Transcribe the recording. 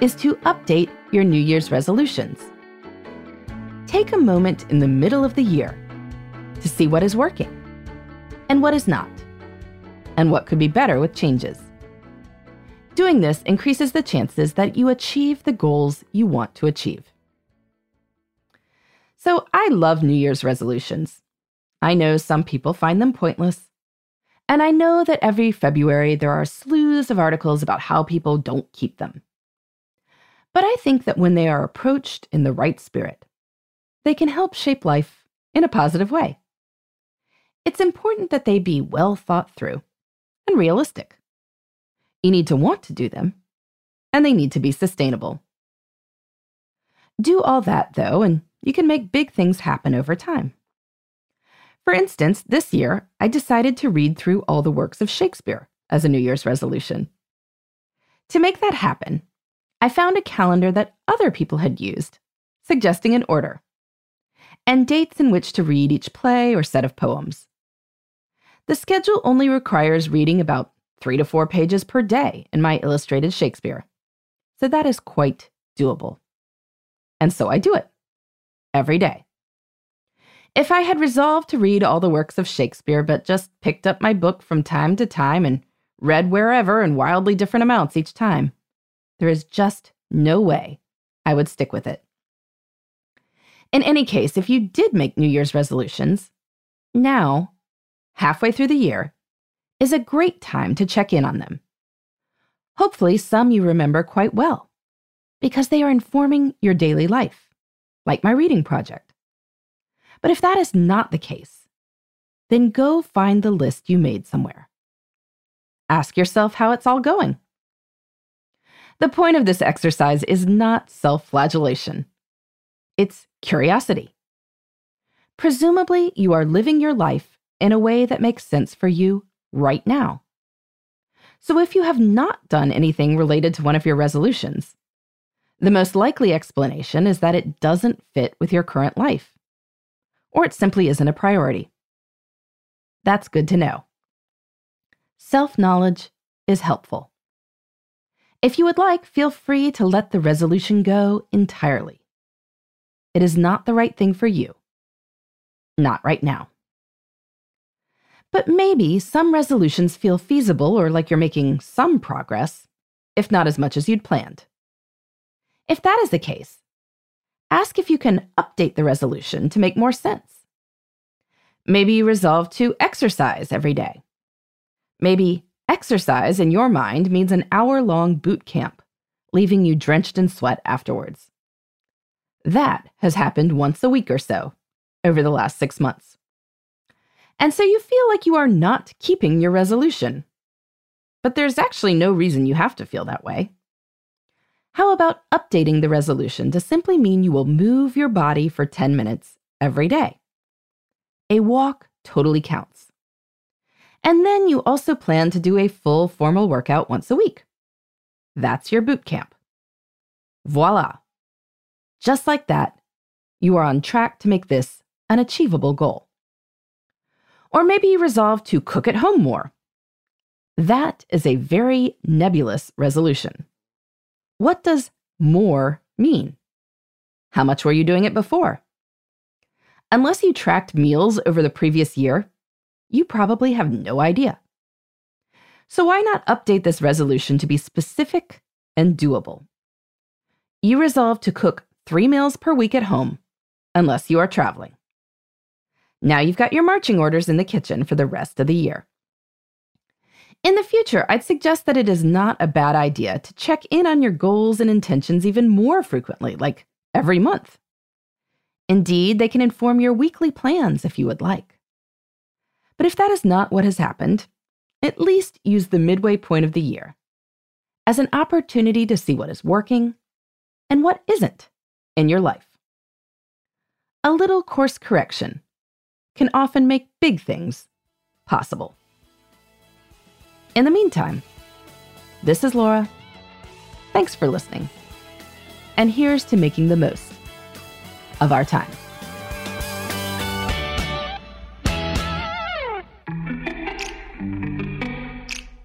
is to update your New Year's resolutions. Take a moment in the middle of the year to see what is working and what is not, and what could be better with changes. Doing this increases the chances that you achieve the goals you want to achieve. So, I love New Year's resolutions. I know some people find them pointless. And I know that every February there are slews of articles about how people don't keep them. But I think that when they are approached in the right spirit, they can help shape life in a positive way. It's important that they be well thought through and realistic. You need to want to do them, and they need to be sustainable. Do all that, though, and you can make big things happen over time. For instance, this year, I decided to read through all the works of Shakespeare as a New Year's resolution. To make that happen, I found a calendar that other people had used, suggesting an order, and dates in which to read each play or set of poems. The schedule only requires reading about three to four pages per day in my illustrated Shakespeare, so that is quite doable. And so I do it every day. If I had resolved to read all the works of Shakespeare, but just picked up my book from time to time and read wherever in wildly different amounts each time, there is just no way I would stick with it. In any case, if you did make New Year's resolutions, now halfway through the year, is a great time to check in on them. Hopefully, some you remember quite well, because they are informing your daily life, like my reading project. But if that is not the case, then go find the list you made somewhere. Ask yourself how it's all going. The point of this exercise is not self flagellation, it's curiosity. Presumably, you are living your life in a way that makes sense for you right now. So, if you have not done anything related to one of your resolutions, the most likely explanation is that it doesn't fit with your current life, or it simply isn't a priority. That's good to know. Self knowledge is helpful. If you would like, feel free to let the resolution go entirely. It is not the right thing for you. Not right now. But maybe some resolutions feel feasible or like you're making some progress, if not as much as you'd planned. If that is the case, ask if you can update the resolution to make more sense. Maybe you resolve to exercise every day. Maybe exercise in your mind means an hour long boot camp, leaving you drenched in sweat afterwards. That has happened once a week or so over the last six months. And so you feel like you are not keeping your resolution. But there's actually no reason you have to feel that way. How about updating the resolution to simply mean you will move your body for 10 minutes every day? A walk totally counts. And then you also plan to do a full formal workout once a week. That's your boot camp. Voila. Just like that, you are on track to make this an achievable goal. Or maybe you resolve to cook at home more. That is a very nebulous resolution. What does more mean? How much were you doing it before? Unless you tracked meals over the previous year, you probably have no idea. So, why not update this resolution to be specific and doable? You resolve to cook three meals per week at home, unless you are traveling. Now you've got your marching orders in the kitchen for the rest of the year. In the future, I'd suggest that it is not a bad idea to check in on your goals and intentions even more frequently, like every month. Indeed, they can inform your weekly plans if you would like. But if that is not what has happened, at least use the midway point of the year as an opportunity to see what is working and what isn't in your life. A little course correction can often make big things possible. In the meantime, this is Laura. Thanks for listening. And here's to making the most of our time.